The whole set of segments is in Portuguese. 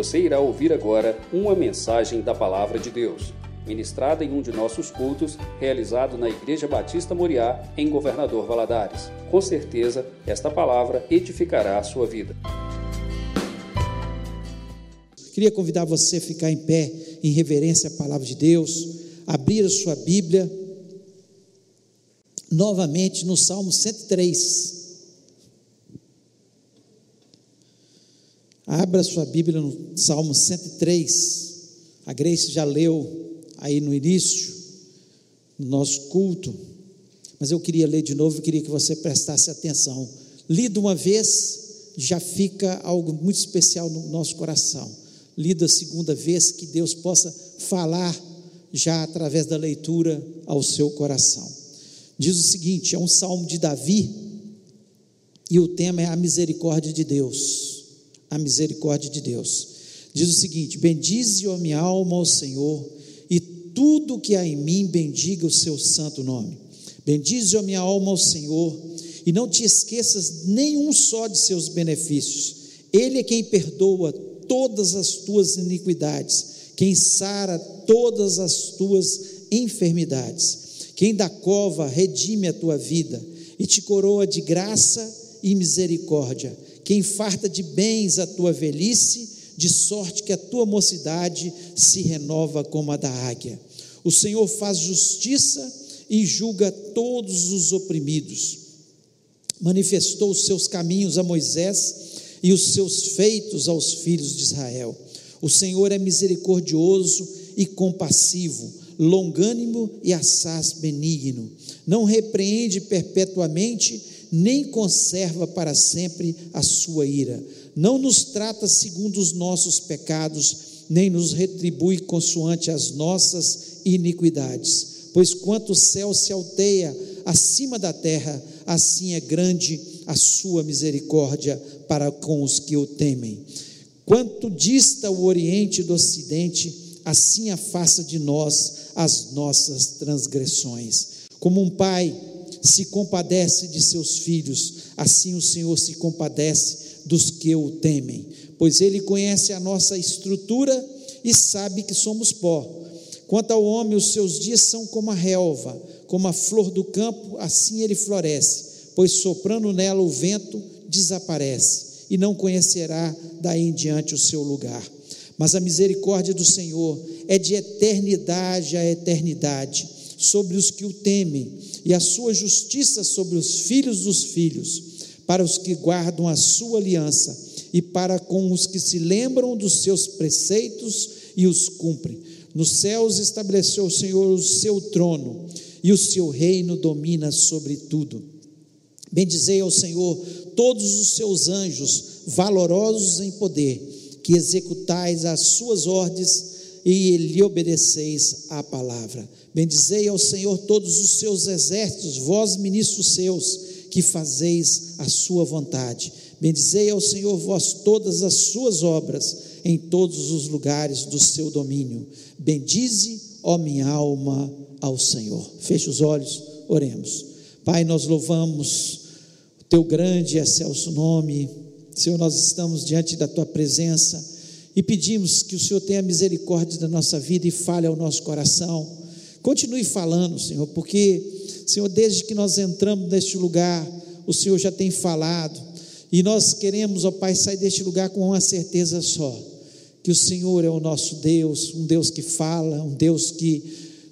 Você irá ouvir agora uma mensagem da Palavra de Deus, ministrada em um de nossos cultos, realizado na Igreja Batista Moriá, em Governador Valadares. Com certeza, esta palavra edificará a sua vida. Queria convidar você a ficar em pé em reverência à palavra de Deus, abrir a sua Bíblia novamente no Salmo 103. Abra sua Bíblia no Salmo 103. A Grace já leu aí no início, no nosso culto, mas eu queria ler de novo, eu queria que você prestasse atenção. Lido uma vez, já fica algo muito especial no nosso coração. Lido a segunda vez, que Deus possa falar já através da leitura ao seu coração. Diz o seguinte: é um salmo de Davi, e o tema é a misericórdia de Deus a misericórdia de Deus. Diz o seguinte: Bendize, a minha alma, ao Senhor, e tudo que há em mim bendiga o seu santo nome. Bendize, a minha alma, ao Senhor, e não te esqueças nenhum só de seus benefícios. Ele é quem perdoa todas as tuas iniquidades, quem sara todas as tuas enfermidades, quem da cova redime a tua vida e te coroa de graça e misericórdia quem farta de bens a tua velhice, de sorte que a tua mocidade se renova como a da águia. O Senhor faz justiça e julga todos os oprimidos. Manifestou os seus caminhos a Moisés e os seus feitos aos filhos de Israel. O Senhor é misericordioso e compassivo, longânimo e assaz benigno. Não repreende perpetuamente, nem conserva para sempre a sua ira. Não nos trata segundo os nossos pecados, nem nos retribui consoante as nossas iniquidades. Pois quanto o céu se alteia acima da terra, assim é grande a sua misericórdia para com os que o temem. Quanto dista o oriente do ocidente, assim afasta de nós as nossas transgressões. Como um pai se compadece de seus filhos, assim o Senhor se compadece dos que o temem, pois ele conhece a nossa estrutura e sabe que somos pó. Quanto ao homem, os seus dias são como a relva, como a flor do campo, assim ele floresce, pois soprando nela o vento desaparece, e não conhecerá daí em diante o seu lugar. Mas a misericórdia do Senhor é de eternidade a eternidade sobre os que o temem e a sua justiça sobre os filhos dos filhos, para os que guardam a sua aliança e para com os que se lembram dos seus preceitos e os cumprem. Nos céus estabeleceu o Senhor o seu trono e o seu reino domina sobre tudo. Bendizei ao Senhor todos os seus anjos, valorosos em poder, que executais as suas ordens e lhe obedeceis à palavra. Bendizei ao Senhor todos os seus exércitos, vós ministros seus, que fazeis a sua vontade. Bendizei ao Senhor vós todas as suas obras em todos os lugares do seu domínio. Bendize, ó minha alma, ao Senhor. Feche os olhos, oremos. Pai, nós louvamos o teu grande e excelso nome. Senhor, nós estamos diante da tua presença e pedimos que o Senhor tenha misericórdia da nossa vida e fale ao nosso coração Continue falando, Senhor, porque, Senhor, desde que nós entramos neste lugar, o Senhor já tem falado, e nós queremos, ó Pai, sair deste lugar com uma certeza só: que o Senhor é o nosso Deus, um Deus que fala, um Deus que,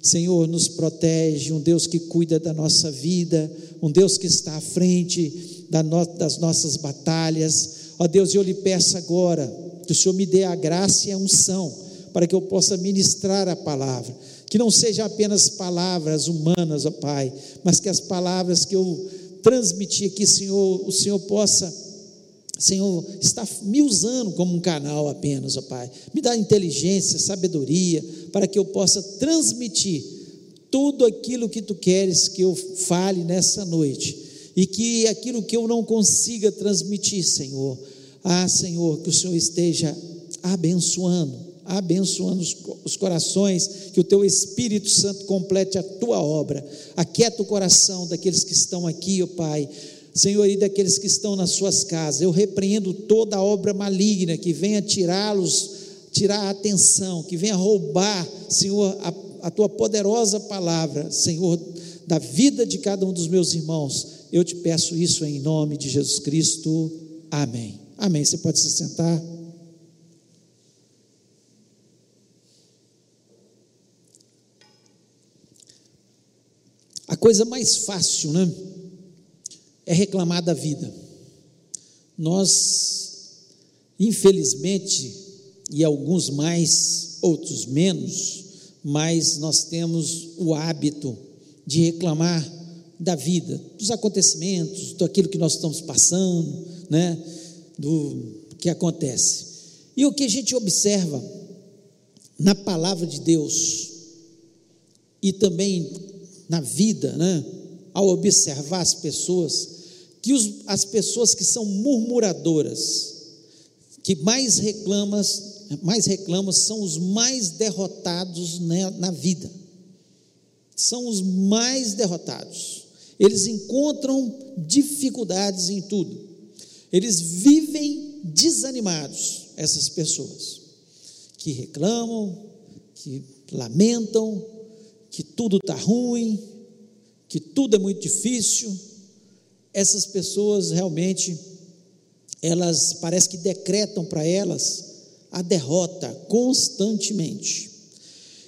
Senhor, nos protege, um Deus que cuida da nossa vida, um Deus que está à frente das nossas batalhas. Ó Deus, eu lhe peço agora que o Senhor me dê a graça e a unção para que eu possa ministrar a palavra que não sejam apenas palavras humanas, ó Pai, mas que as palavras que eu transmiti aqui, Senhor, o Senhor possa, Senhor, estar me usando como um canal apenas, ó Pai. Me dá inteligência, sabedoria, para que eu possa transmitir tudo aquilo que tu queres que eu fale nessa noite. E que aquilo que eu não consiga transmitir, Senhor, ah, Senhor, que o Senhor esteja abençoando abençoando os, os corações, que o teu Espírito Santo complete a tua obra. Aquieta o coração daqueles que estão aqui, ó oh Pai. Senhor, e daqueles que estão nas suas casas, eu repreendo toda obra maligna que venha tirá-los tirar a atenção, que venha roubar, Senhor, a, a tua poderosa palavra, Senhor, da vida de cada um dos meus irmãos. Eu te peço isso em nome de Jesus Cristo. Amém. Amém. Você pode se sentar. A coisa mais fácil, né? É reclamar da vida. Nós, infelizmente, e alguns mais, outros menos, mas nós temos o hábito de reclamar da vida, dos acontecimentos, daquilo que nós estamos passando, né? Do que acontece. E o que a gente observa na palavra de Deus e também na vida, né? Ao observar as pessoas, que os, as pessoas que são murmuradoras, que mais reclamas, mais reclamam são os mais derrotados né, na vida. São os mais derrotados. Eles encontram dificuldades em tudo. Eles vivem desanimados, essas pessoas que reclamam, que lamentam, que tudo está ruim, que tudo é muito difícil. Essas pessoas realmente, elas parece que decretam para elas a derrota constantemente.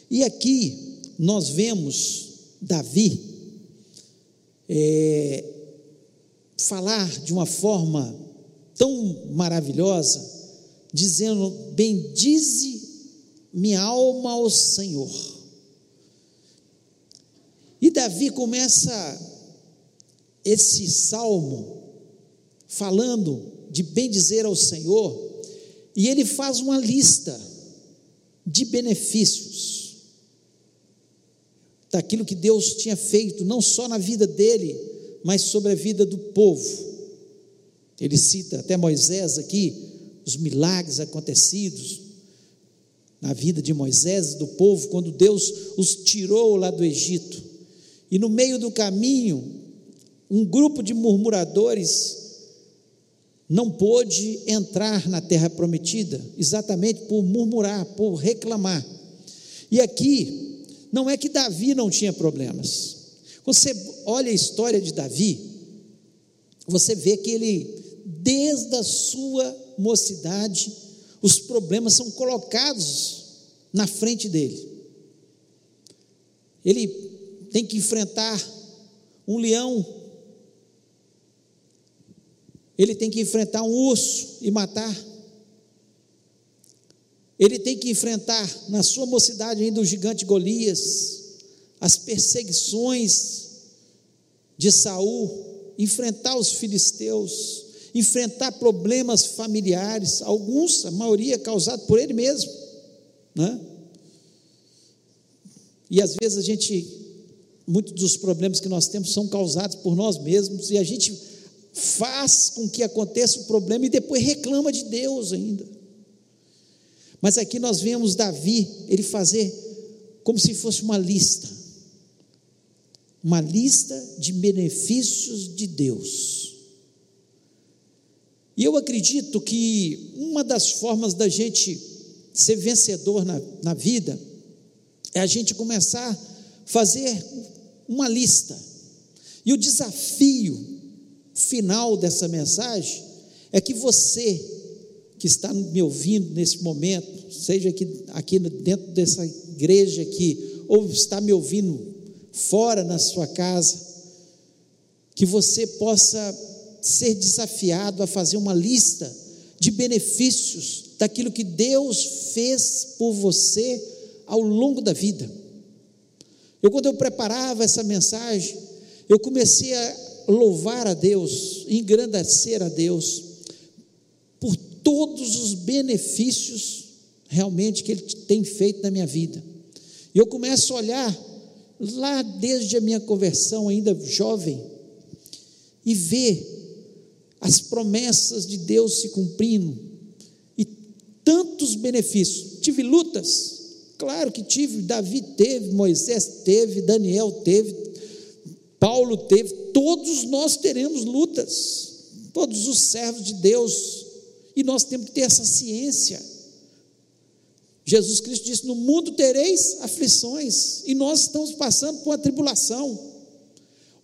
E aqui nós vemos Davi é, falar de uma forma tão maravilhosa, dizendo: Bendize minha alma ao Senhor. E Davi começa esse salmo falando de bem dizer ao Senhor, e ele faz uma lista de benefícios daquilo que Deus tinha feito, não só na vida dele, mas sobre a vida do povo. Ele cita até Moisés aqui, os milagres acontecidos na vida de Moisés, do povo, quando Deus os tirou lá do Egito. E no meio do caminho, um grupo de murmuradores não pôde entrar na terra prometida, exatamente por murmurar, por reclamar. E aqui, não é que Davi não tinha problemas. Você olha a história de Davi, você vê que ele, desde a sua mocidade, os problemas são colocados na frente dele. Ele tem que enfrentar um leão ele tem que enfrentar um urso e matar. Ele tem que enfrentar, na sua mocidade ainda, o gigante Golias, as perseguições de Saul, enfrentar os filisteus, enfrentar problemas familiares, alguns, a maioria causado por ele mesmo, né? E às vezes a gente, muitos dos problemas que nós temos são causados por nós mesmos e a gente faz com que aconteça o problema e depois reclama de Deus ainda. Mas aqui nós vemos Davi, ele fazer como se fosse uma lista, uma lista de benefícios de Deus. E eu acredito que uma das formas da gente ser vencedor na, na vida é a gente começar a fazer uma lista. E o desafio final dessa mensagem é que você que está me ouvindo nesse momento, seja aqui, aqui dentro dessa igreja aqui, ou está me ouvindo fora na sua casa, que você possa ser desafiado a fazer uma lista de benefícios daquilo que Deus fez por você ao longo da vida. Eu, quando eu preparava essa mensagem, eu comecei a louvar a Deus, engrandecer a Deus por todos os benefícios realmente que Ele tem feito na minha vida. E eu começo a olhar lá desde a minha conversão, ainda jovem, e ver as promessas de Deus se cumprindo e tantos benefícios. Tive lutas, claro que tive, Davi teve, Moisés teve, Daniel teve, Paulo teve, todos nós teremos lutas, todos os servos de Deus, e nós temos que ter essa ciência. Jesus Cristo disse: No mundo tereis aflições, e nós estamos passando por uma tribulação,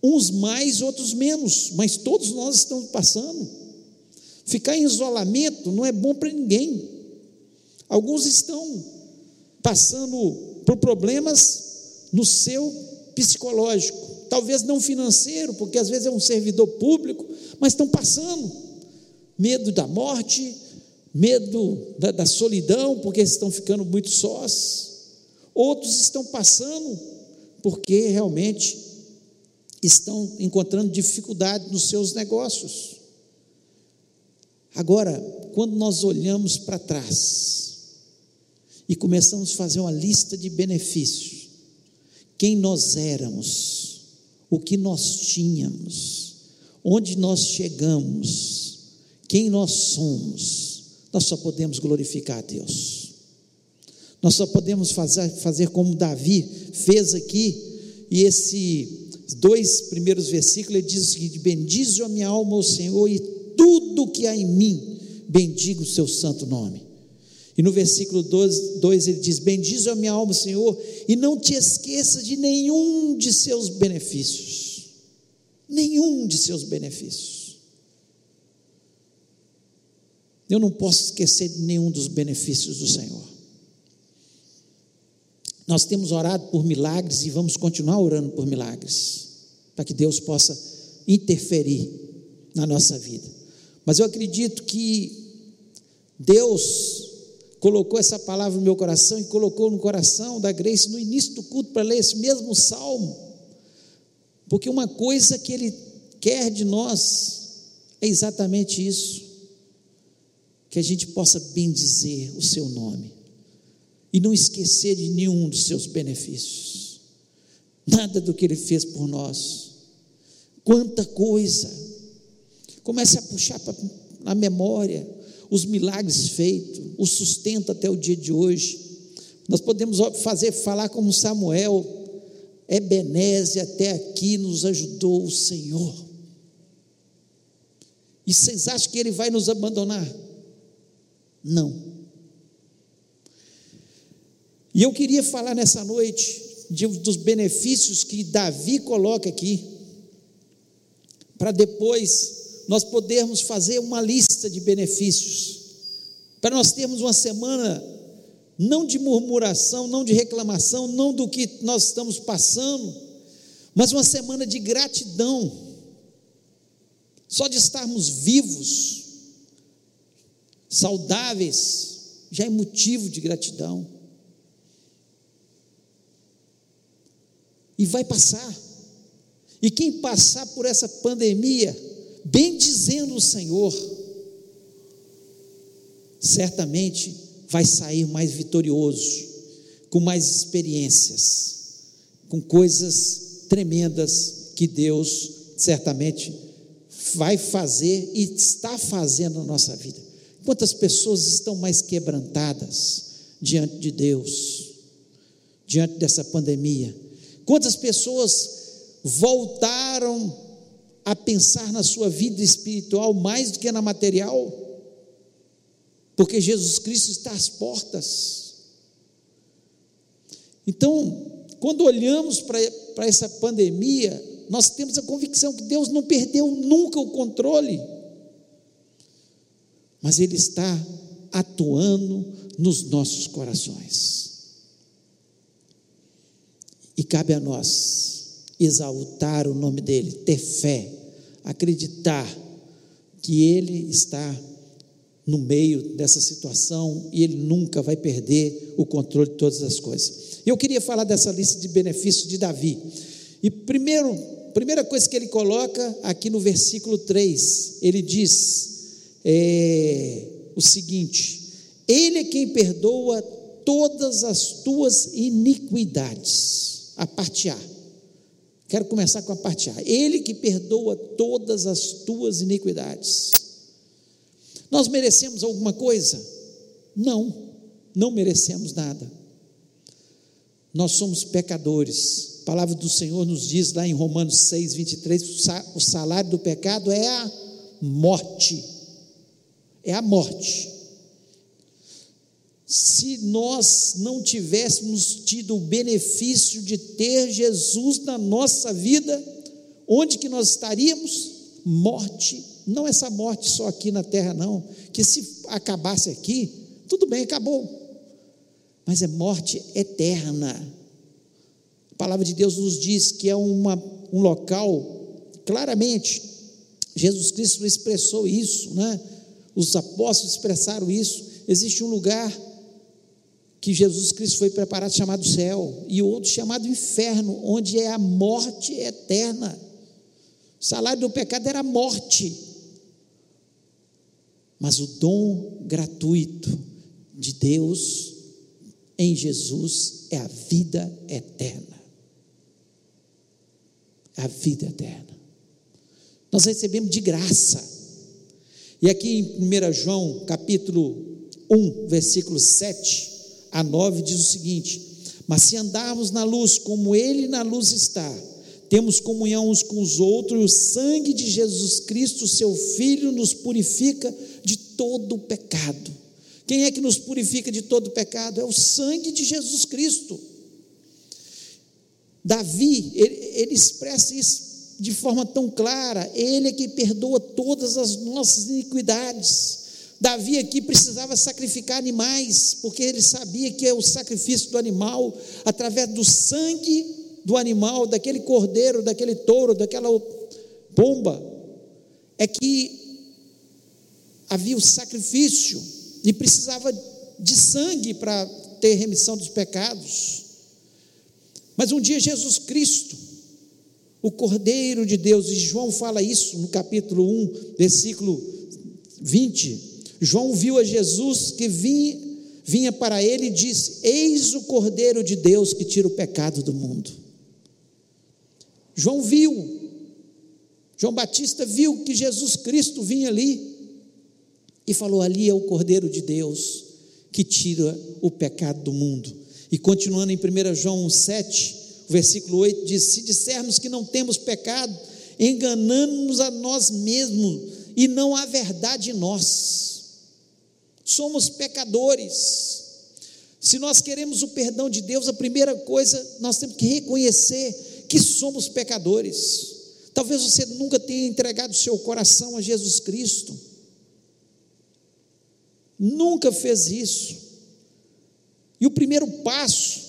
uns mais, outros menos, mas todos nós estamos passando. Ficar em isolamento não é bom para ninguém. Alguns estão passando por problemas no seu psicológico, talvez não financeiro, porque às vezes é um servidor público, mas estão passando medo da morte, medo da, da solidão, porque estão ficando muito sós. Outros estão passando porque realmente estão encontrando dificuldade nos seus negócios. Agora, quando nós olhamos para trás e começamos a fazer uma lista de benefícios, quem nós éramos, o que nós tínhamos, onde nós chegamos, quem nós somos, nós só podemos glorificar a Deus. Nós só podemos fazer, fazer como Davi fez aqui, e esses dois primeiros versículos, ele diz o seguinte: Bendize a minha alma ao Senhor, e tudo que há em mim, bendiga o seu santo nome. E no versículo 12, 2 ele diz: Bendize a minha alma, Senhor, e não te esqueça de nenhum de seus benefícios. Nenhum de seus benefícios. Eu não posso esquecer de nenhum dos benefícios do Senhor. Nós temos orado por milagres e vamos continuar orando por milagres, para que Deus possa interferir na nossa vida. Mas eu acredito que Deus colocou essa palavra no meu coração e colocou no coração da Grace no início do culto para ler esse mesmo salmo, porque uma coisa que Ele quer de nós é exatamente isso que a gente possa bendizer o seu nome e não esquecer de nenhum dos seus benefícios, nada do que ele fez por nós. Quanta coisa! Comece a puxar na memória os milagres feitos, o sustento até o dia de hoje. Nós podemos fazer falar como Samuel, Ebenezer até aqui nos ajudou o Senhor. E vocês acham que ele vai nos abandonar? Não. E eu queria falar nessa noite de, dos benefícios que Davi coloca aqui, para depois nós podermos fazer uma lista de benefícios, para nós termos uma semana não de murmuração, não de reclamação, não do que nós estamos passando, mas uma semana de gratidão, só de estarmos vivos, saudáveis, já é motivo de gratidão. E vai passar. E quem passar por essa pandemia, bendizendo o Senhor, certamente vai sair mais vitorioso, com mais experiências, com coisas tremendas que Deus certamente vai fazer e está fazendo na nossa vida. Quantas pessoas estão mais quebrantadas diante de Deus, diante dessa pandemia? Quantas pessoas voltaram a pensar na sua vida espiritual mais do que na material? Porque Jesus Cristo está às portas. Então, quando olhamos para essa pandemia, nós temos a convicção que Deus não perdeu nunca o controle mas Ele está atuando nos nossos corações. E cabe a nós exaltar o nome dEle, ter fé, acreditar que Ele está no meio dessa situação e Ele nunca vai perder o controle de todas as coisas. Eu queria falar dessa lista de benefícios de Davi. E primeiro, primeira coisa que ele coloca aqui no versículo 3, ele diz: é, o seguinte: Ele é quem perdoa todas as tuas iniquidades. A parte A. Quero começar com a parte A. Ele que perdoa todas as tuas iniquidades. Nós merecemos alguma coisa? Não, não merecemos nada. Nós somos pecadores. A palavra do Senhor nos diz lá em Romanos 6, 23: o salário do pecado é a morte é a morte. Se nós não tivéssemos tido o benefício de ter Jesus na nossa vida, onde que nós estaríamos? Morte, não essa morte só aqui na terra, não, que se acabasse aqui, tudo bem, acabou, mas é morte eterna. A palavra de Deus nos diz que é uma, um local, claramente, Jesus Cristo expressou isso, né? os apóstolos expressaram isso. Existe um lugar que Jesus Cristo foi preparado chamado céu, e outro chamado inferno, onde é a morte eterna. O salário do pecado era a morte. Mas o dom gratuito de Deus em Jesus é a vida eterna. A vida eterna. Nós recebemos de graça. E aqui em 1 João, capítulo 1, versículo 7 a 9, diz o seguinte: Mas se andarmos na luz como Ele na luz está, temos comunhão uns com os outros, e o sangue de Jesus Cristo, seu Filho, nos purifica de todo o pecado. Quem é que nos purifica de todo o pecado? É o sangue de Jesus Cristo. Davi, ele, ele expressa isso de forma tão clara, ele é que perdoa todas as nossas iniquidades. Davi aqui precisava sacrificar animais, porque ele sabia que é o sacrifício do animal, através do sangue do animal, daquele cordeiro, daquele touro, daquela pomba, é que havia o sacrifício e precisava de sangue para ter remissão dos pecados. Mas um dia Jesus Cristo, o Cordeiro de Deus, e João fala isso no capítulo 1, versículo 20. João viu a Jesus que vinha, vinha para ele e disse: Eis o Cordeiro de Deus que tira o pecado do mundo. João viu, João Batista viu que Jesus Cristo vinha ali e falou: Ali é o Cordeiro de Deus que tira o pecado do mundo. E continuando em 1 João 7, versículo 8 diz: Se dissermos que não temos pecado, enganamos a nós mesmos e não há verdade em nós. Somos pecadores. Se nós queremos o perdão de Deus, a primeira coisa nós temos que reconhecer que somos pecadores. Talvez você nunca tenha entregado seu coração a Jesus Cristo. Nunca fez isso. E o primeiro passo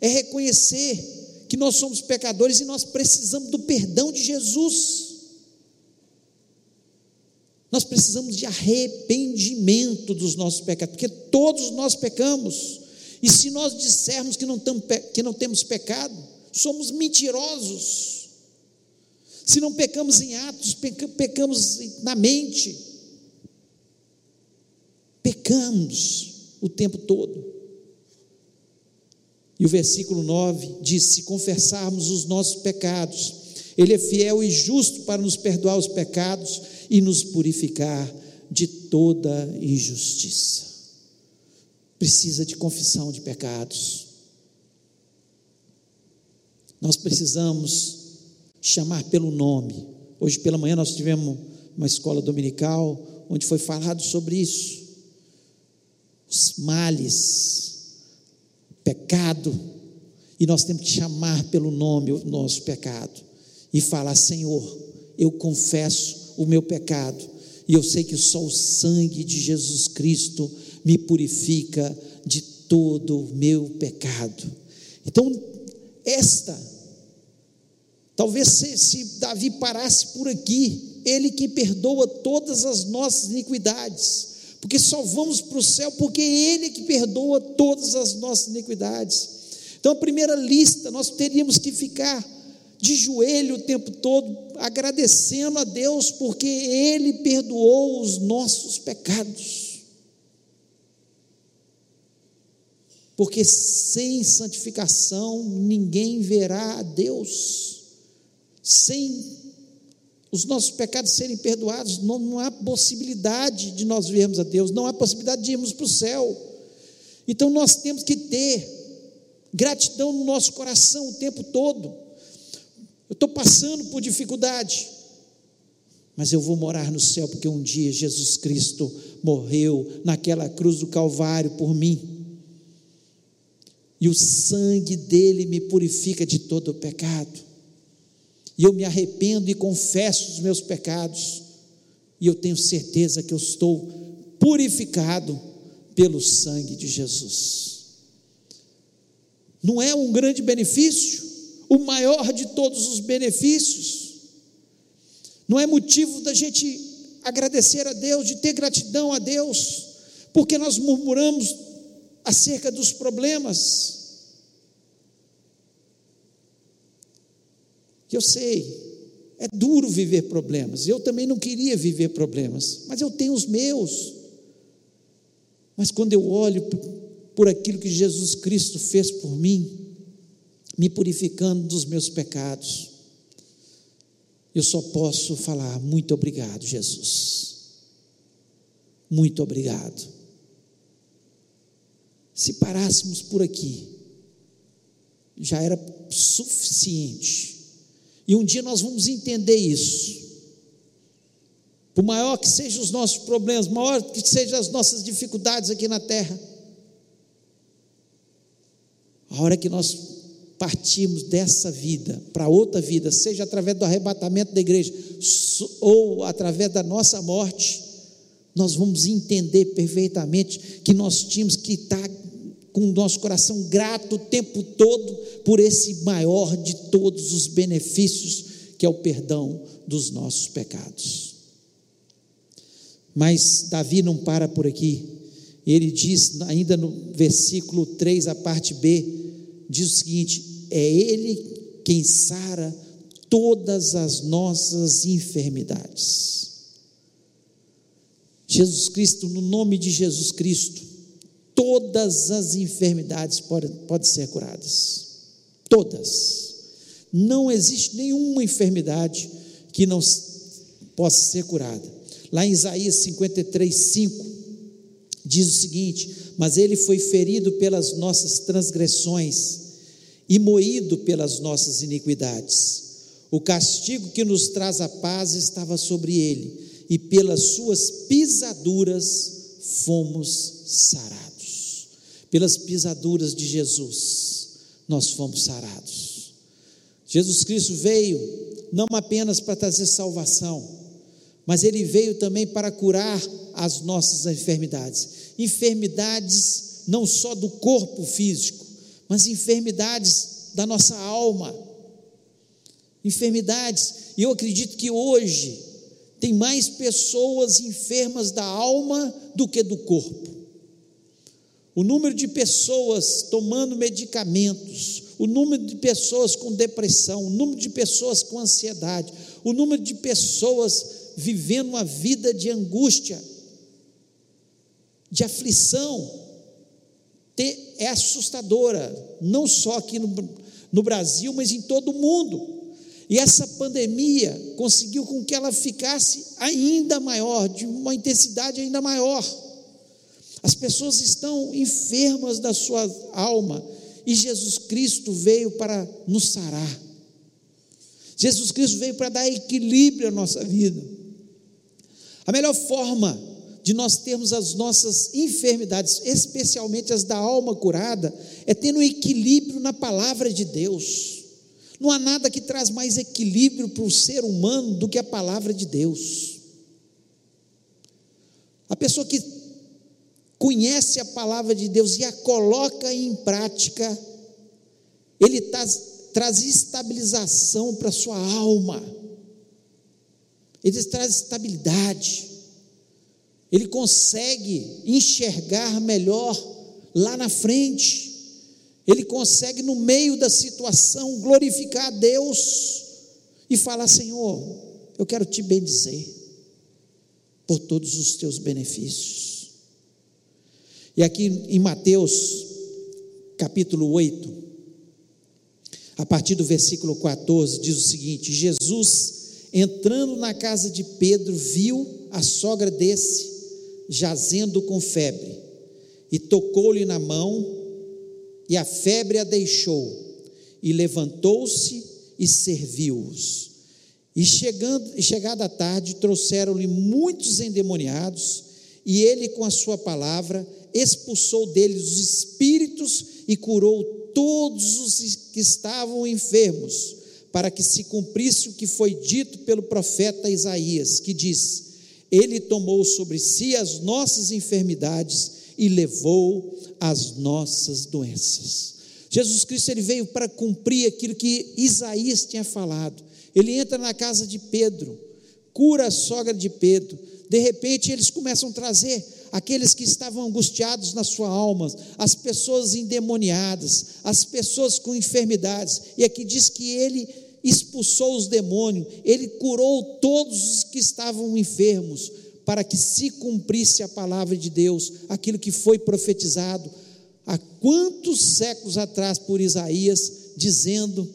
é reconhecer que nós somos pecadores e nós precisamos do perdão de Jesus. Nós precisamos de arrependimento dos nossos pecados, porque todos nós pecamos. E se nós dissermos que não, que não temos pecado, somos mentirosos. Se não pecamos em atos, pecamos na mente. Pecamos o tempo todo. E o versículo 9 diz: Se confessarmos os nossos pecados, Ele é fiel e justo para nos perdoar os pecados e nos purificar de toda injustiça. Precisa de confissão de pecados. Nós precisamos chamar pelo nome. Hoje pela manhã nós tivemos uma escola dominical onde foi falado sobre isso. Os males pecado, e nós temos que chamar pelo nome o nosso pecado e falar: Senhor, eu confesso o meu pecado, e eu sei que só o sangue de Jesus Cristo me purifica de todo o meu pecado. Então, esta, talvez se, se Davi parasse por aqui, ele que perdoa todas as nossas iniquidades, porque só vamos para o céu porque Ele que perdoa todas as nossas iniquidades. Então, a primeira lista, nós teríamos que ficar de joelho o tempo todo, agradecendo a Deus, porque Ele perdoou os nossos pecados. Porque sem santificação ninguém verá a Deus, sem os nossos pecados serem perdoados, não, não há possibilidade de nós vermos a Deus, não há possibilidade de irmos para o céu. Então nós temos que ter gratidão no nosso coração o tempo todo. Eu estou passando por dificuldade, mas eu vou morar no céu, porque um dia Jesus Cristo morreu naquela cruz do Calvário por mim. e o sangue dele me purifica de todo o pecado. E eu me arrependo e confesso os meus pecados, e eu tenho certeza que eu estou purificado pelo sangue de Jesus. Não é um grande benefício? O maior de todos os benefícios. Não é motivo da gente agradecer a Deus, de ter gratidão a Deus, porque nós murmuramos acerca dos problemas. Eu sei, é duro viver problemas. Eu também não queria viver problemas, mas eu tenho os meus. Mas quando eu olho por aquilo que Jesus Cristo fez por mim, me purificando dos meus pecados, eu só posso falar muito obrigado, Jesus. Muito obrigado. Se parássemos por aqui, já era suficiente. E um dia nós vamos entender isso. Por maior que sejam os nossos problemas, maior que sejam as nossas dificuldades aqui na terra, a hora que nós partirmos dessa vida para outra vida, seja através do arrebatamento da igreja ou através da nossa morte, nós vamos entender perfeitamente que nós tínhamos que estar com o nosso coração grato o tempo todo por esse maior de todos os benefícios, que é o perdão dos nossos pecados. Mas Davi não para por aqui, ele diz, ainda no versículo 3, a parte B, diz o seguinte: é Ele quem sara todas as nossas enfermidades. Jesus Cristo, no nome de Jesus Cristo, todas as enfermidades podem, podem ser curadas. Todas. Não existe nenhuma enfermidade que não possa ser curada. Lá em Isaías 53, 5, diz o seguinte: Mas ele foi ferido pelas nossas transgressões e moído pelas nossas iniquidades. O castigo que nos traz a paz estava sobre ele, e pelas suas pisaduras fomos sarados. Pelas pisaduras de Jesus, nós fomos sarados. Jesus Cristo veio não apenas para trazer salvação, mas ele veio também para curar as nossas enfermidades. Enfermidades não só do corpo físico, mas enfermidades da nossa alma. Enfermidades, e eu acredito que hoje tem mais pessoas enfermas da alma do que do corpo. O número de pessoas tomando medicamentos, o número de pessoas com depressão, o número de pessoas com ansiedade, o número de pessoas vivendo uma vida de angústia, de aflição, é assustadora, não só aqui no, no Brasil, mas em todo o mundo. E essa pandemia conseguiu com que ela ficasse ainda maior, de uma intensidade ainda maior. As pessoas estão enfermas da sua alma e Jesus Cristo veio para nos sarar. Jesus Cristo veio para dar equilíbrio à nossa vida. A melhor forma de nós termos as nossas enfermidades, especialmente as da alma curada, é ter um equilíbrio na palavra de Deus. Não há nada que traz mais equilíbrio para o ser humano do que a palavra de Deus. A pessoa que conhece a palavra de Deus e a coloca em prática, ele traz, traz estabilização para a sua alma, ele traz estabilidade ele consegue enxergar melhor lá na frente, ele consegue, no meio da situação, glorificar a Deus e falar: Senhor, eu quero te bendizer por todos os teus benefícios. E aqui em Mateus, capítulo 8, a partir do versículo 14, diz o seguinte: Jesus, entrando na casa de Pedro, viu a sogra desse jazendo com febre, e tocou-lhe na mão, e a febre a deixou, e levantou-se e serviu-os. E chegando, chegada a tarde, trouxeram-lhe muitos endemoniados, e ele, com a sua palavra, expulsou deles os espíritos e curou todos os que estavam enfermos, para que se cumprisse o que foi dito pelo profeta Isaías, que diz: Ele tomou sobre si as nossas enfermidades e levou as nossas doenças. Jesus Cristo ele veio para cumprir aquilo que Isaías tinha falado. Ele entra na casa de Pedro, cura a sogra de Pedro. De repente eles começam a trazer aqueles que estavam angustiados na sua alma, as pessoas endemoniadas, as pessoas com enfermidades. E aqui diz que ele expulsou os demônios, ele curou todos os que estavam enfermos, para que se cumprisse a palavra de Deus, aquilo que foi profetizado há quantos séculos atrás por Isaías, dizendo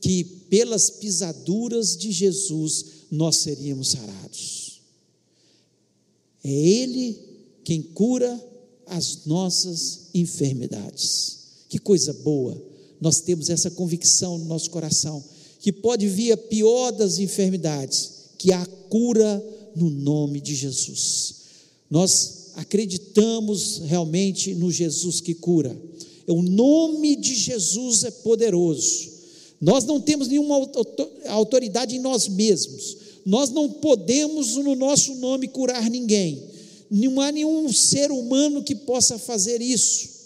que pelas pisaduras de Jesus nós seríamos sarados. É Ele quem cura as nossas enfermidades. Que coisa boa! Nós temos essa convicção no nosso coração que pode vir a pior das enfermidades, que há cura no nome de Jesus. Nós acreditamos realmente no Jesus que cura. O nome de Jesus é poderoso. Nós não temos nenhuma autoridade em nós mesmos. Nós não podemos, no nosso nome, curar ninguém. Não há nenhum ser humano que possa fazer isso.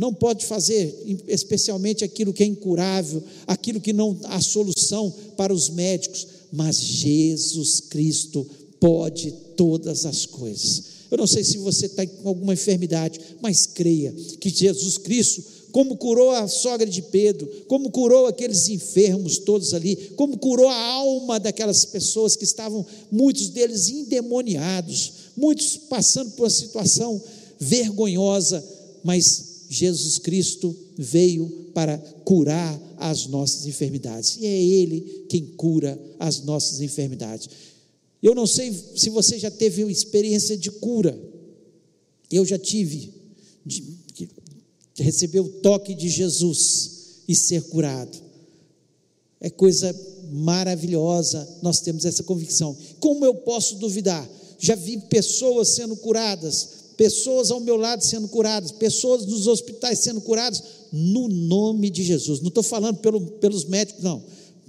Não pode fazer, especialmente aquilo que é incurável, aquilo que não há solução para os médicos mas Jesus Cristo pode todas as coisas. Eu não sei se você está com alguma enfermidade, mas creia que Jesus Cristo, como curou a sogra de Pedro, como curou aqueles enfermos todos ali, como curou a alma daquelas pessoas que estavam, muitos deles endemoniados, muitos passando por uma situação vergonhosa, mas Jesus Cristo veio para curar as nossas enfermidades. E é Ele quem cura as nossas enfermidades. Eu não sei se você já teve uma experiência de cura. Eu já tive, de, receber o toque de Jesus e ser curado. É coisa maravilhosa, nós temos essa convicção. Como eu posso duvidar? Já vi pessoas sendo curadas, pessoas ao meu lado sendo curadas, pessoas nos hospitais sendo curadas, no nome de Jesus. Não estou falando pelo, pelos médicos, não.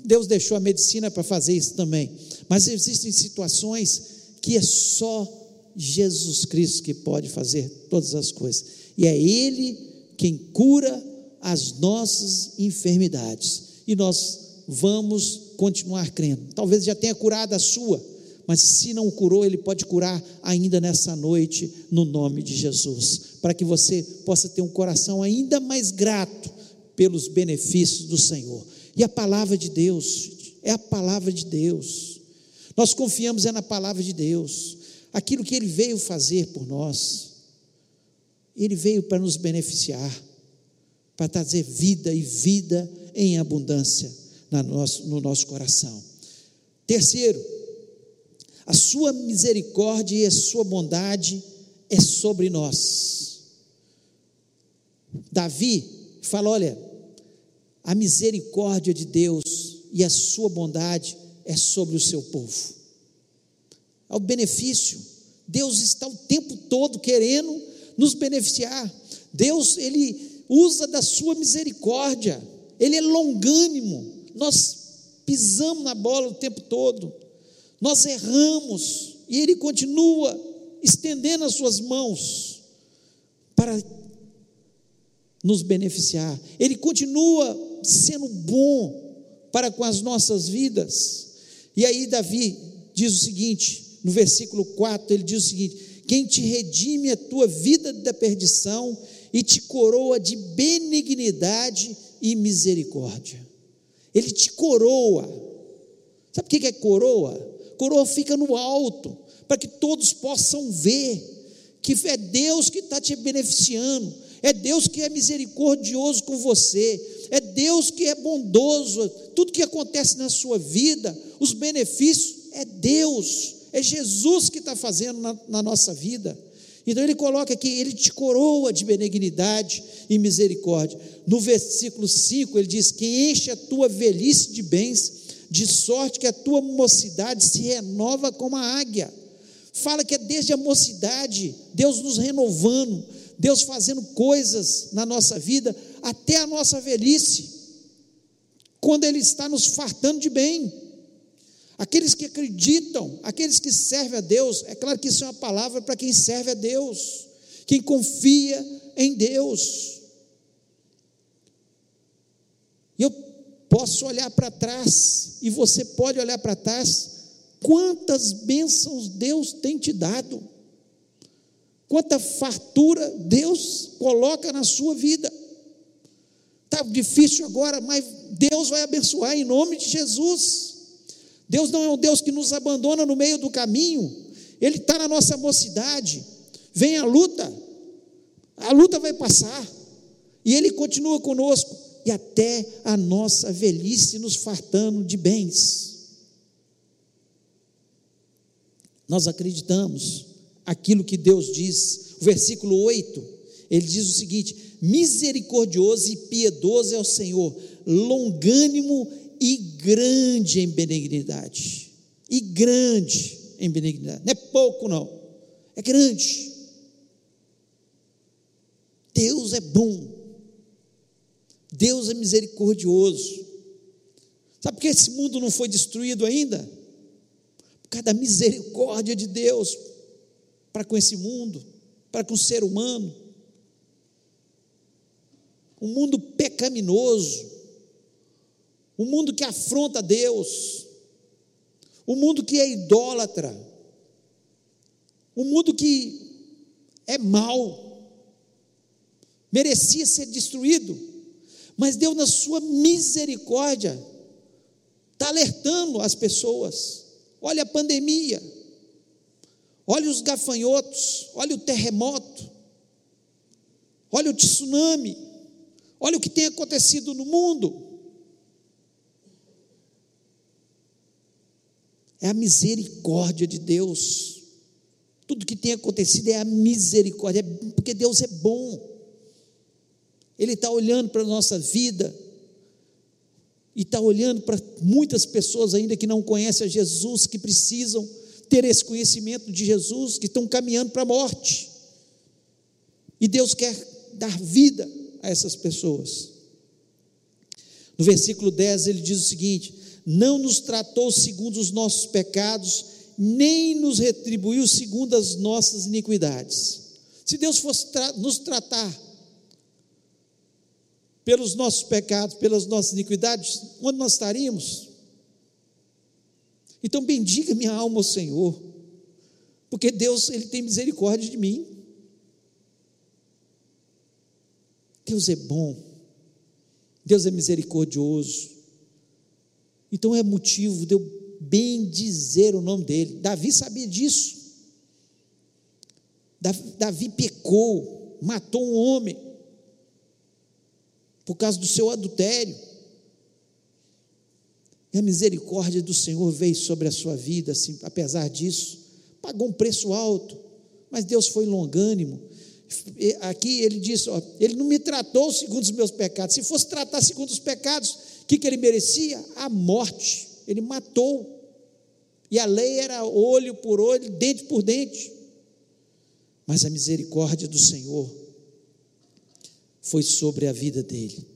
Deus deixou a medicina para fazer isso também. Mas existem situações que é só Jesus Cristo que pode fazer todas as coisas. E é Ele quem cura as nossas enfermidades. E nós vamos continuar crendo. Talvez já tenha curado a sua mas se não curou, Ele pode curar ainda nessa noite, no nome de Jesus, para que você possa ter um coração ainda mais grato pelos benefícios do Senhor. E a palavra de Deus, é a palavra de Deus. Nós confiamos é na palavra de Deus, aquilo que Ele veio fazer por nós. Ele veio para nos beneficiar, para trazer vida e vida em abundância no nosso, no nosso coração. Terceiro, a sua misericórdia e a sua bondade é sobre nós. Davi fala: olha, a misericórdia de Deus e a sua bondade é sobre o seu povo. É o benefício. Deus está o tempo todo querendo nos beneficiar. Deus, ele usa da sua misericórdia. Ele é longânimo. Nós pisamos na bola o tempo todo nós erramos e Ele continua estendendo as suas mãos para nos beneficiar. Ele continua sendo bom para com as nossas vidas. E aí, Davi diz o seguinte, no versículo 4, ele diz o seguinte: Quem te redime a tua vida da perdição e te coroa de benignidade e misericórdia. Ele te coroa. Sabe o que é coroa? Coroa fica no alto, para que todos possam ver que é Deus que está te beneficiando, é Deus que é misericordioso com você, é Deus que é bondoso, tudo que acontece na sua vida, os benefícios, é Deus, é Jesus que está fazendo na, na nossa vida. Então ele coloca aqui, ele te coroa de benignidade e misericórdia. No versículo 5 ele diz: Que enche a tua velhice de bens de sorte que a tua mocidade se renova como a águia. Fala que é desde a mocidade, Deus nos renovando, Deus fazendo coisas na nossa vida até a nossa velhice, quando Ele está nos fartando de bem. Aqueles que acreditam, aqueles que servem a Deus, é claro que isso é uma palavra para quem serve a Deus, quem confia em Deus. E eu posso olhar para trás, e você pode olhar para trás, quantas bênçãos Deus tem te dado, quanta fartura Deus coloca na sua vida. Está difícil agora, mas Deus vai abençoar em nome de Jesus. Deus não é um Deus que nos abandona no meio do caminho, Ele está na nossa mocidade. Vem a luta, a luta vai passar, e Ele continua conosco, e até a nossa velhice nos fartando de bens. Nós acreditamos aquilo que Deus diz, o versículo 8, ele diz o seguinte: misericordioso e piedoso é o Senhor, longânimo e grande em benignidade. E grande em benignidade. Não é pouco, não. É grande. Deus é bom. Deus é misericordioso. Sabe por que esse mundo não foi destruído ainda? Por causa da misericórdia de Deus para com esse mundo, para com o ser humano. Um mundo pecaminoso, o mundo que afronta Deus, o mundo que é idólatra, o mundo que é mau, merecia ser destruído, mas Deus, na sua misericórdia, está alertando as pessoas. Olha a pandemia, olha os gafanhotos, olha o terremoto, olha o tsunami, olha o que tem acontecido no mundo. É a misericórdia de Deus. Tudo que tem acontecido é a misericórdia, é porque Deus é bom. Ele está olhando para a nossa vida e está olhando para muitas pessoas ainda que não conhecem a Jesus, que precisam ter esse conhecimento de Jesus, que estão caminhando para a morte. E Deus quer dar vida a essas pessoas. No versículo 10 ele diz o seguinte: não nos tratou segundo os nossos pecados, nem nos retribuiu segundo as nossas iniquidades. Se Deus fosse tra nos tratar pelos nossos pecados, pelas nossas iniquidades, onde nós estaríamos? Então bendiga minha alma ao Senhor, porque Deus ele tem misericórdia de mim. Deus é bom. Deus é misericordioso. Então é motivo de eu bem dizer o nome dele. Davi sabia disso. Davi pecou, matou um homem por causa do seu adultério. E a misericórdia do Senhor veio sobre a sua vida, assim, apesar disso, pagou um preço alto, mas Deus foi longânimo. Aqui ele diz: ó, Ele não me tratou segundo os meus pecados. Se fosse tratar segundo os pecados, que, que ele merecia? A morte. Ele matou. E a lei era olho por olho, dente por dente. Mas a misericórdia do Senhor foi sobre a vida dele.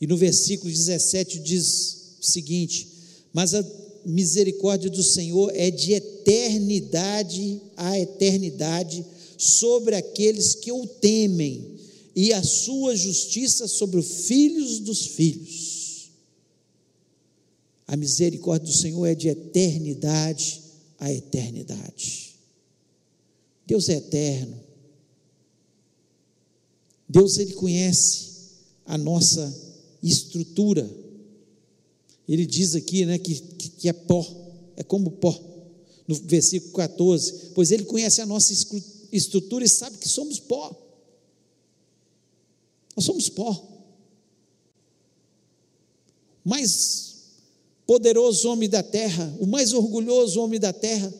E no versículo 17 diz o seguinte: Mas a misericórdia do Senhor é de eternidade a eternidade sobre aqueles que o temem, e a sua justiça sobre os filhos dos filhos a misericórdia do Senhor é de eternidade a eternidade. Deus é eterno. Deus ele conhece a nossa estrutura. Ele diz aqui, né, que, que é pó, é como pó. No versículo 14, pois ele conhece a nossa estrutura e sabe que somos pó. Nós somos pó. Mas poderoso homem da terra, o mais orgulhoso homem da terra,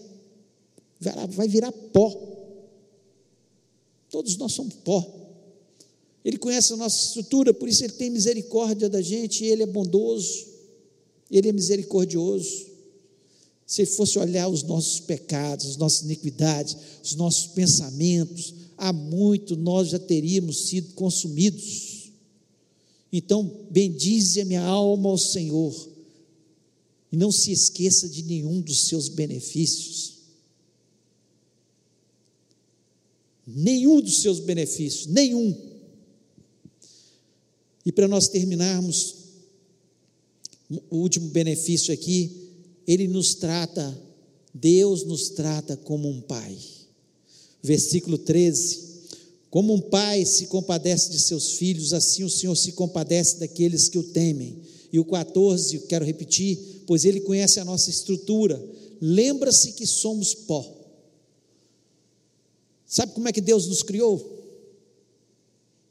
vai virar pó. Todos nós somos pó. Ele conhece a nossa estrutura, por isso ele tem misericórdia da gente, ele é bondoso, ele é misericordioso. se fosse olhar os nossos pecados, as nossas iniquidades, os nossos pensamentos, há muito nós já teríamos sido consumidos. Então, bendize a minha alma ao Senhor, e não se esqueça de nenhum dos seus benefícios. Nenhum dos seus benefícios, nenhum. E para nós terminarmos, o último benefício aqui, ele nos trata, Deus nos trata como um pai. Versículo 13: Como um pai se compadece de seus filhos, assim o Senhor se compadece daqueles que o temem. E o 14, quero repetir, pois ele conhece a nossa estrutura, lembra-se que somos pó. Sabe como é que Deus nos criou?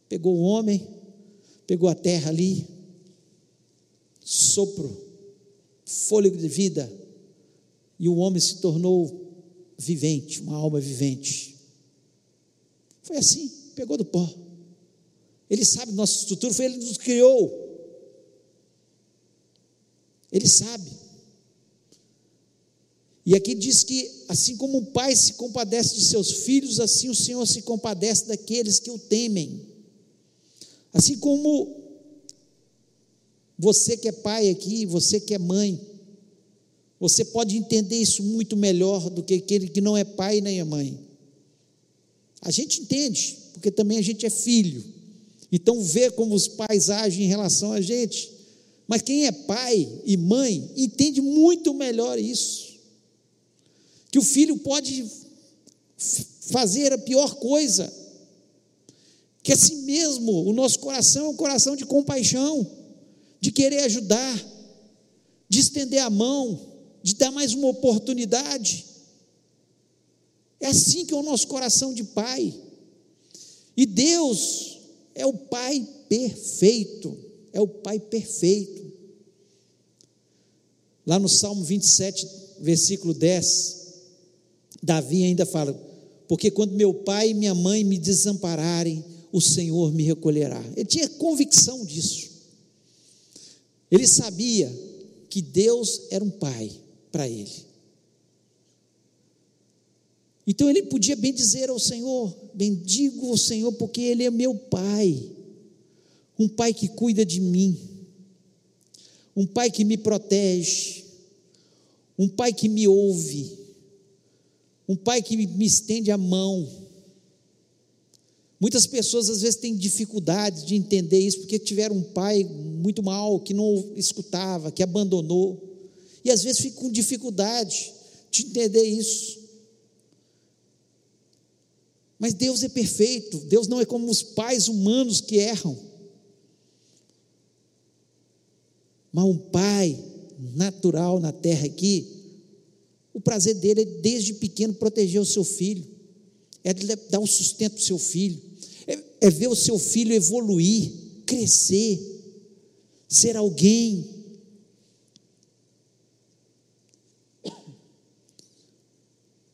Pegou o homem, pegou a terra ali, sopro, fôlego de vida, e o homem se tornou vivente, uma alma vivente. Foi assim, pegou do pó. Ele sabe nossa estrutura, foi ele que nos criou. Ele sabe. E aqui diz que, assim como o pai se compadece de seus filhos, assim o Senhor se compadece daqueles que o temem. Assim como você que é pai aqui, você que é mãe, você pode entender isso muito melhor do que aquele que não é pai nem é mãe. A gente entende, porque também a gente é filho. Então vê como os pais agem em relação a gente. Mas quem é pai e mãe entende muito melhor isso. Que o filho pode fazer a pior coisa. Que assim mesmo, o nosso coração é um coração de compaixão de querer ajudar, de estender a mão, de dar mais uma oportunidade. É assim que é o nosso coração de pai. E Deus é o Pai perfeito, é o Pai perfeito. Lá no Salmo 27, versículo 10, Davi ainda fala: Porque quando meu pai e minha mãe me desampararem, o Senhor me recolherá. Ele tinha convicção disso. Ele sabia que Deus era um pai para ele. Então ele podia bem dizer ao Senhor: Bendigo o Senhor, porque Ele é meu pai, um pai que cuida de mim, um pai que me protege, um pai que me ouve, um pai que me estende a mão, Muitas pessoas às vezes têm dificuldade de entender isso porque tiveram um pai muito mal, que não escutava, que abandonou. E às vezes ficam com dificuldade de entender isso. Mas Deus é perfeito, Deus não é como os pais humanos que erram. Mas um pai natural na terra aqui, o prazer dele é desde pequeno proteger o seu filho, é dar o sustento para o seu filho é ver o seu filho evoluir, crescer, ser alguém.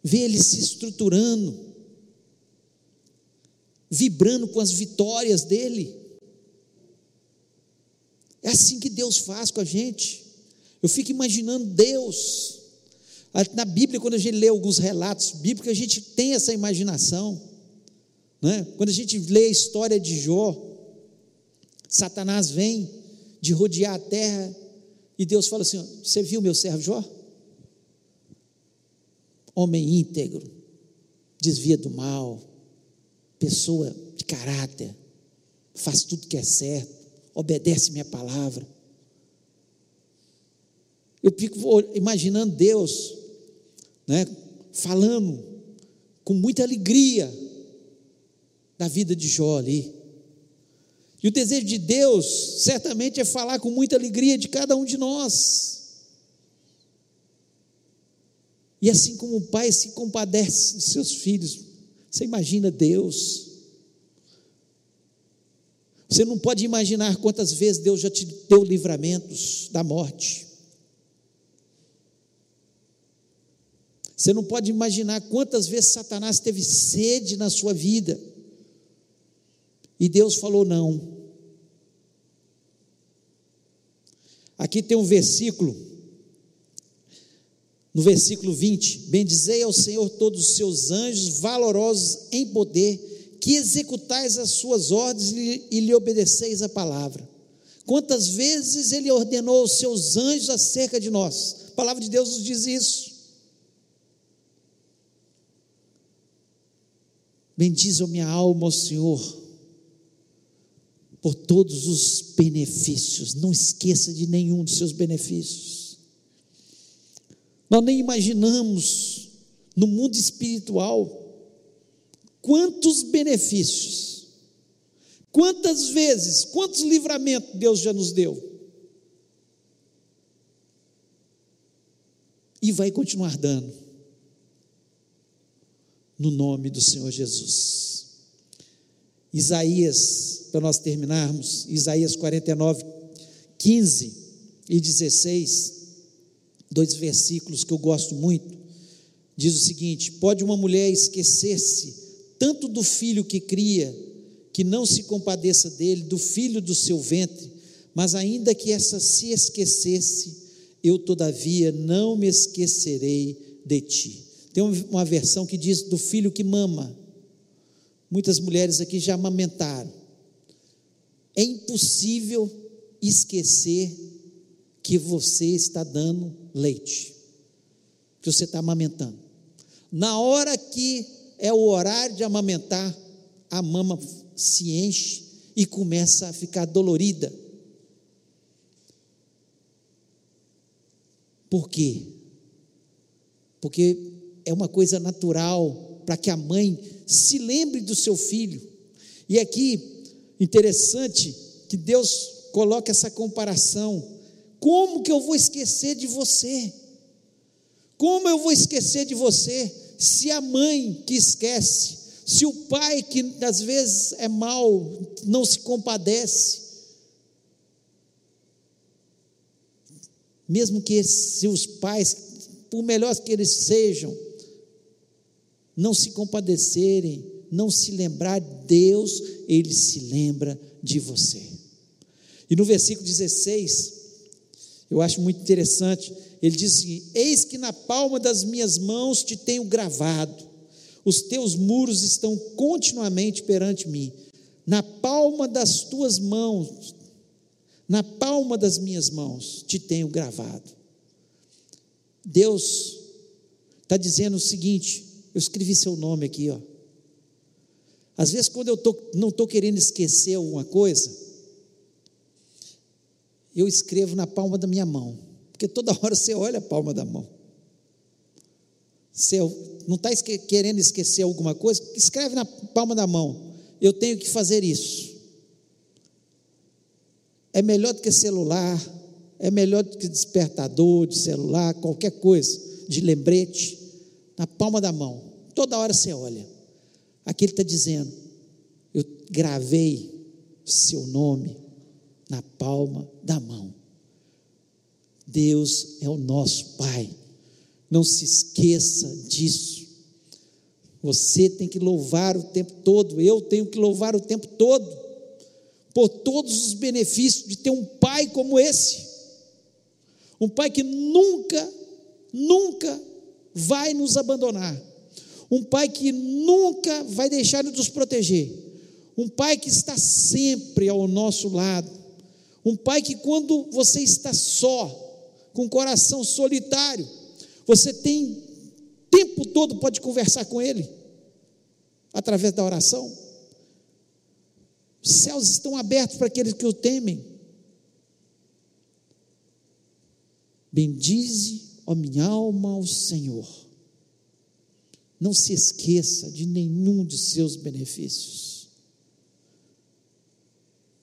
Ver ele se estruturando, vibrando com as vitórias dele. É assim que Deus faz com a gente. Eu fico imaginando Deus. Na Bíblia, quando a gente lê alguns relatos bíblicos, a gente tem essa imaginação. Né? Quando a gente lê a história de Jó, Satanás vem de rodear a terra e Deus fala assim: Você viu meu servo Jó? Homem íntegro, desvia do mal, pessoa de caráter, faz tudo que é certo, obedece minha palavra. Eu fico imaginando Deus, né, falando com muita alegria da vida de Jó ali. E o desejo de Deus, certamente, é falar com muita alegria de cada um de nós. E assim como o pai se compadece dos seus filhos, você imagina Deus. Você não pode imaginar quantas vezes Deus já te deu livramentos da morte. Você não pode imaginar quantas vezes Satanás teve sede na sua vida. E Deus falou não. Aqui tem um versículo, No versículo 20: Bendizei ao Senhor todos os seus anjos, valorosos em poder, que executais as suas ordens e lhe obedeceis a palavra. Quantas vezes ele ordenou os seus anjos acerca de nós? A palavra de Deus nos diz isso. Bendize a minha alma ao Senhor por todos os benefícios. Não esqueça de nenhum dos seus benefícios. Nós nem imaginamos no mundo espiritual quantos benefícios, quantas vezes, quantos livramentos Deus já nos deu. E vai continuar dando, no nome do Senhor Jesus. Isaías, para nós terminarmos, Isaías 49, 15 e 16, dois versículos que eu gosto muito, diz o seguinte: Pode uma mulher esquecer-se tanto do filho que cria, que não se compadeça dele, do filho do seu ventre, mas ainda que essa se esquecesse, eu todavia não me esquecerei de ti. Tem uma versão que diz do filho que mama, Muitas mulheres aqui já amamentaram. É impossível esquecer que você está dando leite, que você está amamentando. Na hora que é o horário de amamentar, a mama se enche e começa a ficar dolorida. Por quê? Porque é uma coisa natural para que a mãe se lembre do seu filho. E aqui, interessante que Deus coloca essa comparação. Como que eu vou esquecer de você? Como eu vou esquecer de você se a mãe que esquece, se o pai que às vezes é mau, não se compadece? Mesmo que seus pais, por melhores que eles sejam, não se compadecerem, não se lembrar, Deus, Ele se lembra de você. E no versículo 16, eu acho muito interessante, ele diz assim: Eis que na palma das minhas mãos te tenho gravado, os teus muros estão continuamente perante mim, na palma das tuas mãos, na palma das minhas mãos te tenho gravado. Deus está dizendo o seguinte: eu escrevi seu nome aqui, ó. Às vezes, quando eu tô, não estou querendo esquecer alguma coisa, eu escrevo na palma da minha mão, porque toda hora você olha a palma da mão. Você não está querendo esquecer alguma coisa, escreve na palma da mão. Eu tenho que fazer isso. É melhor do que celular, é melhor do que despertador de celular, qualquer coisa, de lembrete, na palma da mão. Toda hora você olha. Aqui ele está dizendo: Eu gravei seu nome na palma da mão. Deus é o nosso Pai. Não se esqueça disso. Você tem que louvar o tempo todo, eu tenho que louvar o tempo todo, por todos os benefícios de ter um pai como esse. Um pai que nunca, nunca vai nos abandonar um pai que nunca vai deixar de nos proteger, um pai que está sempre ao nosso lado, um pai que quando você está só, com o coração solitário, você tem tempo todo pode conversar com ele através da oração. Os céus estão abertos para aqueles que o temem. Bendize, ó minha alma, ao Senhor não se esqueça de nenhum de seus benefícios.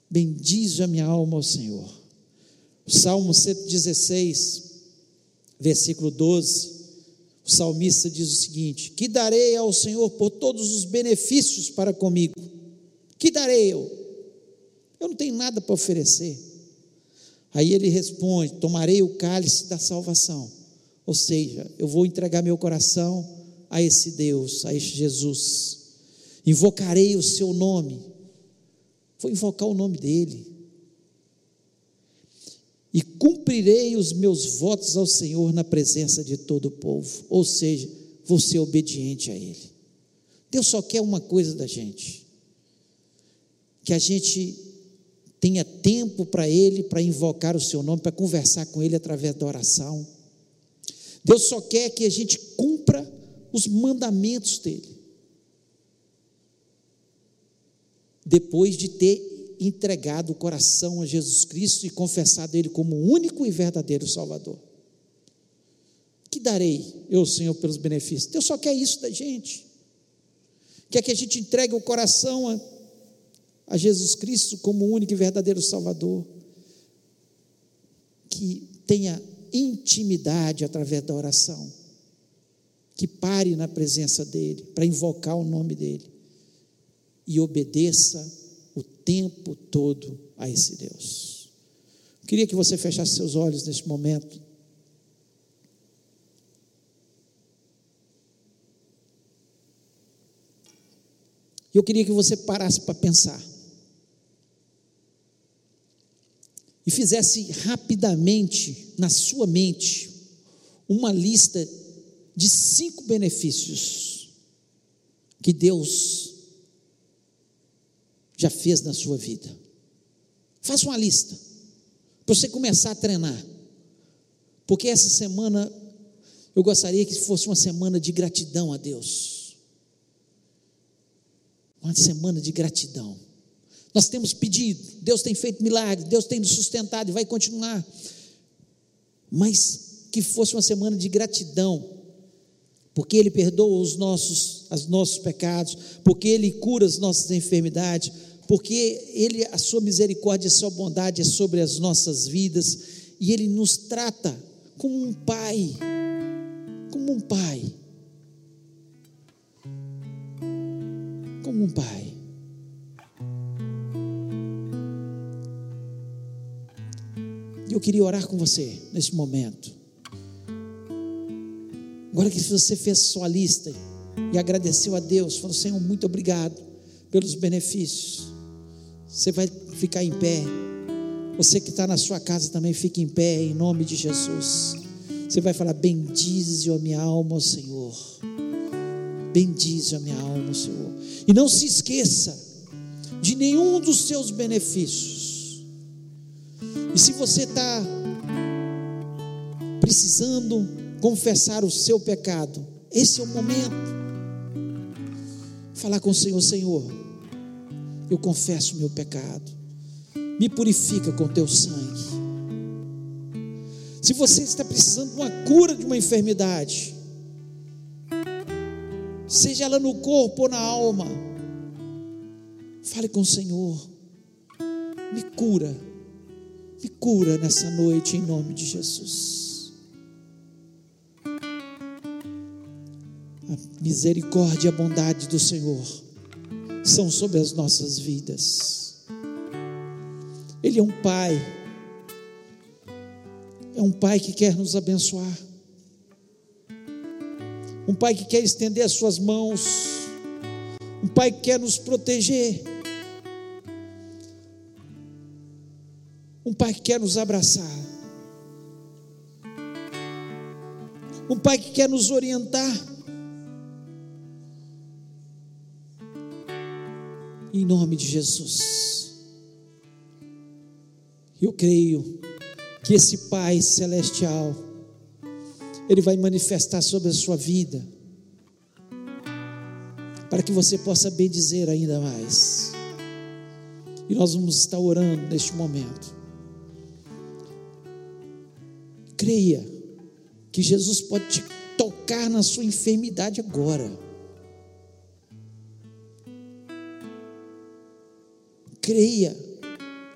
Bendize a minha alma ao Senhor. O Salmo 116, versículo 12, o salmista diz o seguinte: Que darei ao Senhor por todos os benefícios para comigo? Que darei eu? Eu não tenho nada para oferecer. Aí ele responde: Tomarei o cálice da salvação. Ou seja, eu vou entregar meu coração a esse Deus, a esse Jesus. Invocarei o seu nome. Vou invocar o nome dele. e cumprirei os meus votos ao Senhor na presença de todo o povo. Ou seja, vou ser obediente a Ele. Deus só quer uma coisa da gente: que a gente tenha tempo para Ele, para invocar o Seu nome, para conversar com Ele através da oração. Deus só quer que a gente cumpra os mandamentos dEle. Depois de ter entregado o coração a Jesus Cristo e confessado Ele como o único e verdadeiro Salvador. Que darei eu, Senhor, pelos benefícios? Deus só quer isso da gente. Quer que a gente entregue o coração a, a Jesus Cristo como o único e verdadeiro Salvador. Que tenha intimidade através da oração. Que pare na presença dEle, para invocar o nome dEle. E obedeça o tempo todo a esse Deus. Eu queria que você fechasse seus olhos neste momento. Eu queria que você parasse para pensar. E fizesse rapidamente, na sua mente, uma lista de cinco benefícios que Deus já fez na sua vida. Faça uma lista, para você começar a treinar. Porque essa semana eu gostaria que fosse uma semana de gratidão a Deus. Uma semana de gratidão. Nós temos pedido, Deus tem feito milagres, Deus tem nos sustentado e vai continuar. Mas que fosse uma semana de gratidão, porque Ele perdoa os nossos, os nossos pecados, porque Ele cura as nossas enfermidades, porque Ele, a sua misericórdia, a sua bondade é sobre as nossas vidas, e Ele nos trata como um pai, como um pai, como um pai. Eu queria orar com você nesse momento. Agora que você fez sua lista e agradeceu a Deus, falou: Senhor, muito obrigado pelos benefícios. Você vai ficar em pé. Você que está na sua casa também fica em pé, em nome de Jesus. Você vai falar: Bendize a minha alma, Senhor. Bendize a minha alma, Senhor. E não se esqueça de nenhum dos seus benefícios. E se você está precisando confessar o seu pecado, esse é o momento. Falar com o Senhor, Senhor eu confesso o meu pecado. Me purifica com teu sangue. Se você está precisando de uma cura de uma enfermidade, seja ela no corpo ou na alma, fale com o Senhor. Me cura. Me cura nessa noite em nome de Jesus. Misericórdia e a bondade do Senhor são sobre as nossas vidas. Ele é um Pai, é um Pai que quer nos abençoar, um Pai que quer estender as Suas mãos, um Pai que quer nos proteger, um Pai que quer nos abraçar, um Pai que quer nos orientar. Em nome de Jesus. Eu creio que esse Pai celestial, Ele vai manifestar sobre a sua vida, para que você possa bendizer ainda mais. E nós vamos estar orando neste momento. Creia que Jesus pode te tocar na sua enfermidade agora. Creia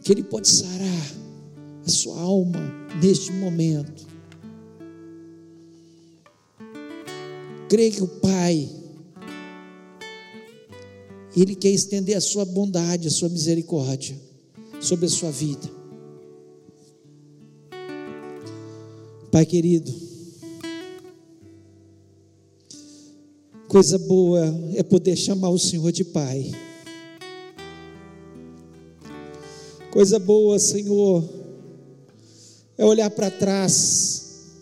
que Ele pode sarar a sua alma neste momento. Creia que o Pai, Ele quer estender a sua bondade, a sua misericórdia sobre a sua vida. Pai querido, coisa boa é poder chamar o Senhor de Pai. Coisa boa, Senhor, é olhar para trás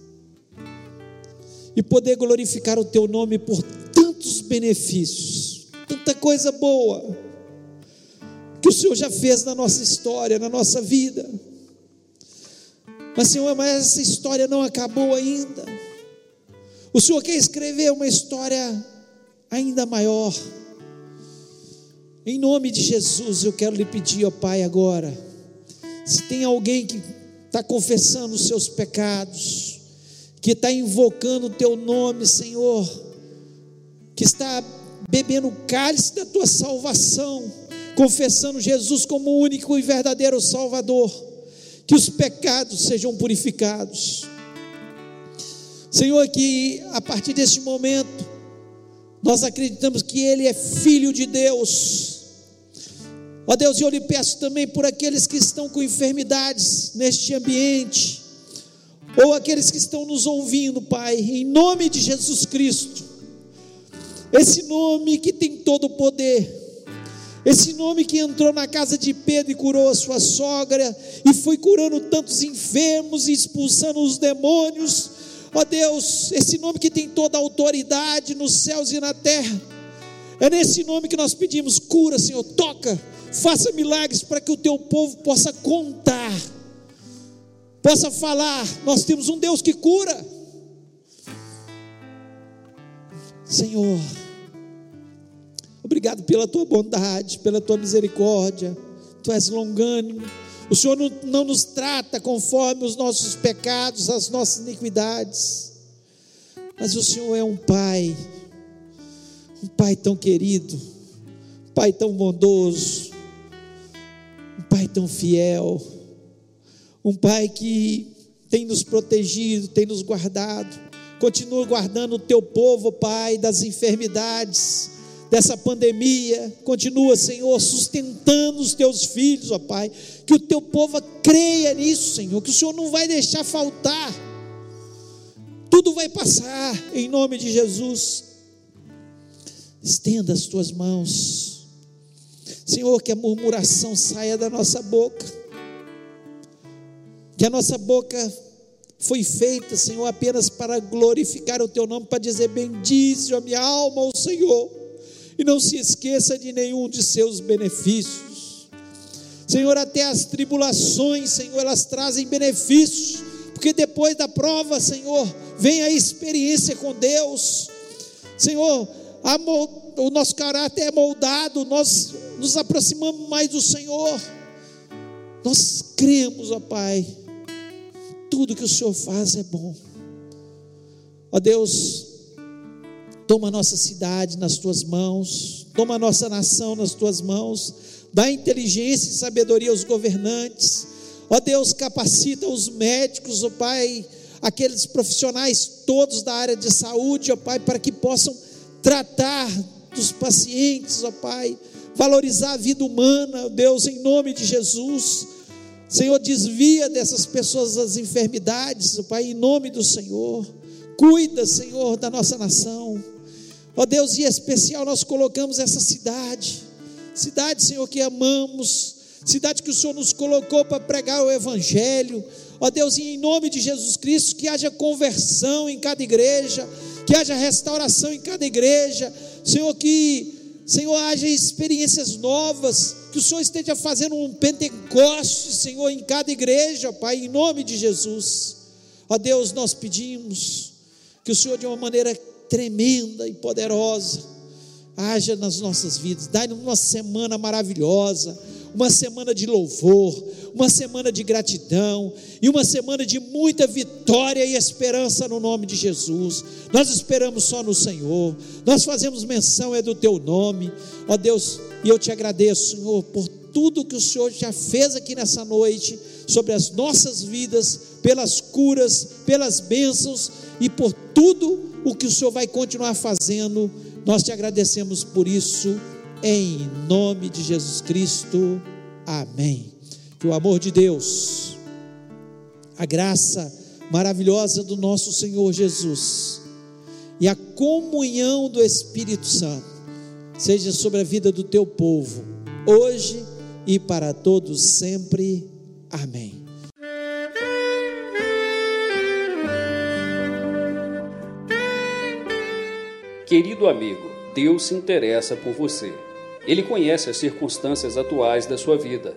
e poder glorificar o teu nome por tantos benefícios, tanta coisa boa que o Senhor já fez na nossa história, na nossa vida. Mas, Senhor, mas essa história não acabou ainda. O Senhor quer escrever uma história ainda maior. Em nome de Jesus, eu quero lhe pedir, ó Pai, agora, se tem alguém que está confessando os seus pecados, que está invocando o teu nome, Senhor, que está bebendo o cálice da tua salvação, confessando Jesus como o único e verdadeiro Salvador, que os pecados sejam purificados. Senhor, que a partir deste momento, nós acreditamos que Ele é Filho de Deus. Ó Deus, eu lhe peço também por aqueles que estão com enfermidades neste ambiente, ou aqueles que estão nos ouvindo, Pai, em nome de Jesus Cristo, esse nome que tem todo o poder, esse nome que entrou na casa de Pedro e curou a sua sogra, e foi curando tantos enfermos e expulsando os demônios, ó Deus, esse nome que tem toda a autoridade nos céus e na terra, é nesse nome que nós pedimos: cura, Senhor, toca, faça milagres para que o teu povo possa contar possa falar: nós temos um Deus que cura. Senhor, obrigado pela tua bondade, pela tua misericórdia, tu és longânimo. O Senhor não, não nos trata conforme os nossos pecados, as nossas iniquidades, mas o Senhor é um Pai, um Pai tão querido, um Pai tão bondoso, Pai tão fiel um Pai que tem nos protegido, tem nos guardado. Continua guardando o teu povo, Pai, das enfermidades, dessa pandemia. Continua, Senhor, sustentando os teus filhos, ó Pai. Que o teu povo creia nisso, Senhor. Que o Senhor não vai deixar faltar. Tudo vai passar, em nome de Jesus. Estenda as tuas mãos. Senhor, que a murmuração saia da nossa boca que a nossa boca foi feita, Senhor, apenas para glorificar o Teu nome, para dizer: Bendize a minha alma ao Senhor, e não se esqueça de nenhum de seus benefícios. Senhor, até as tribulações, Senhor, elas trazem benefícios, porque depois da prova, Senhor, vem a experiência com Deus. Senhor, o nosso caráter é moldado, nós nos aproximamos mais do Senhor. Nós cremos, ó Pai, tudo que o Senhor faz é bom. Ó Deus, toma a nossa cidade nas tuas mãos, toma a nossa nação nas tuas mãos, dá inteligência e sabedoria aos governantes. Ó Deus, capacita os médicos, ó Pai, aqueles profissionais todos da área de saúde, ó Pai, para que possam tratar dos pacientes, ó Pai, valorizar a vida humana, ó Deus, em nome de Jesus. Senhor, desvia dessas pessoas as enfermidades, Pai, em nome do Senhor. Cuida, Senhor, da nossa nação. Ó Deus, e em especial nós colocamos essa cidade, cidade, Senhor, que amamos, cidade que o Senhor nos colocou para pregar o Evangelho. Ó Deus, em nome de Jesus Cristo, que haja conversão em cada igreja, que haja restauração em cada igreja. Senhor, que Senhor, haja experiências novas, que o Senhor esteja fazendo um Pentecoste, Senhor, em cada igreja, Pai, em nome de Jesus. Ó Deus, nós pedimos que o Senhor, de uma maneira tremenda e poderosa, haja nas nossas vidas, dá-nos uma semana maravilhosa, uma semana de louvor, uma semana de gratidão e uma semana de muita vitória e esperança no nome de Jesus. Nós esperamos só no Senhor, nós fazemos menção é do Teu nome, ó Deus, e eu te agradeço, Senhor, por tudo que o Senhor já fez aqui nessa noite sobre as nossas vidas, pelas curas, pelas bênçãos e por tudo o que o Senhor vai continuar fazendo. Nós te agradecemos por isso em nome de Jesus Cristo. Amém que o amor de Deus, a graça maravilhosa do nosso Senhor Jesus e a comunhão do Espírito Santo seja sobre a vida do teu povo, hoje e para todos sempre. Amém. Querido amigo, Deus se interessa por você. Ele conhece as circunstâncias atuais da sua vida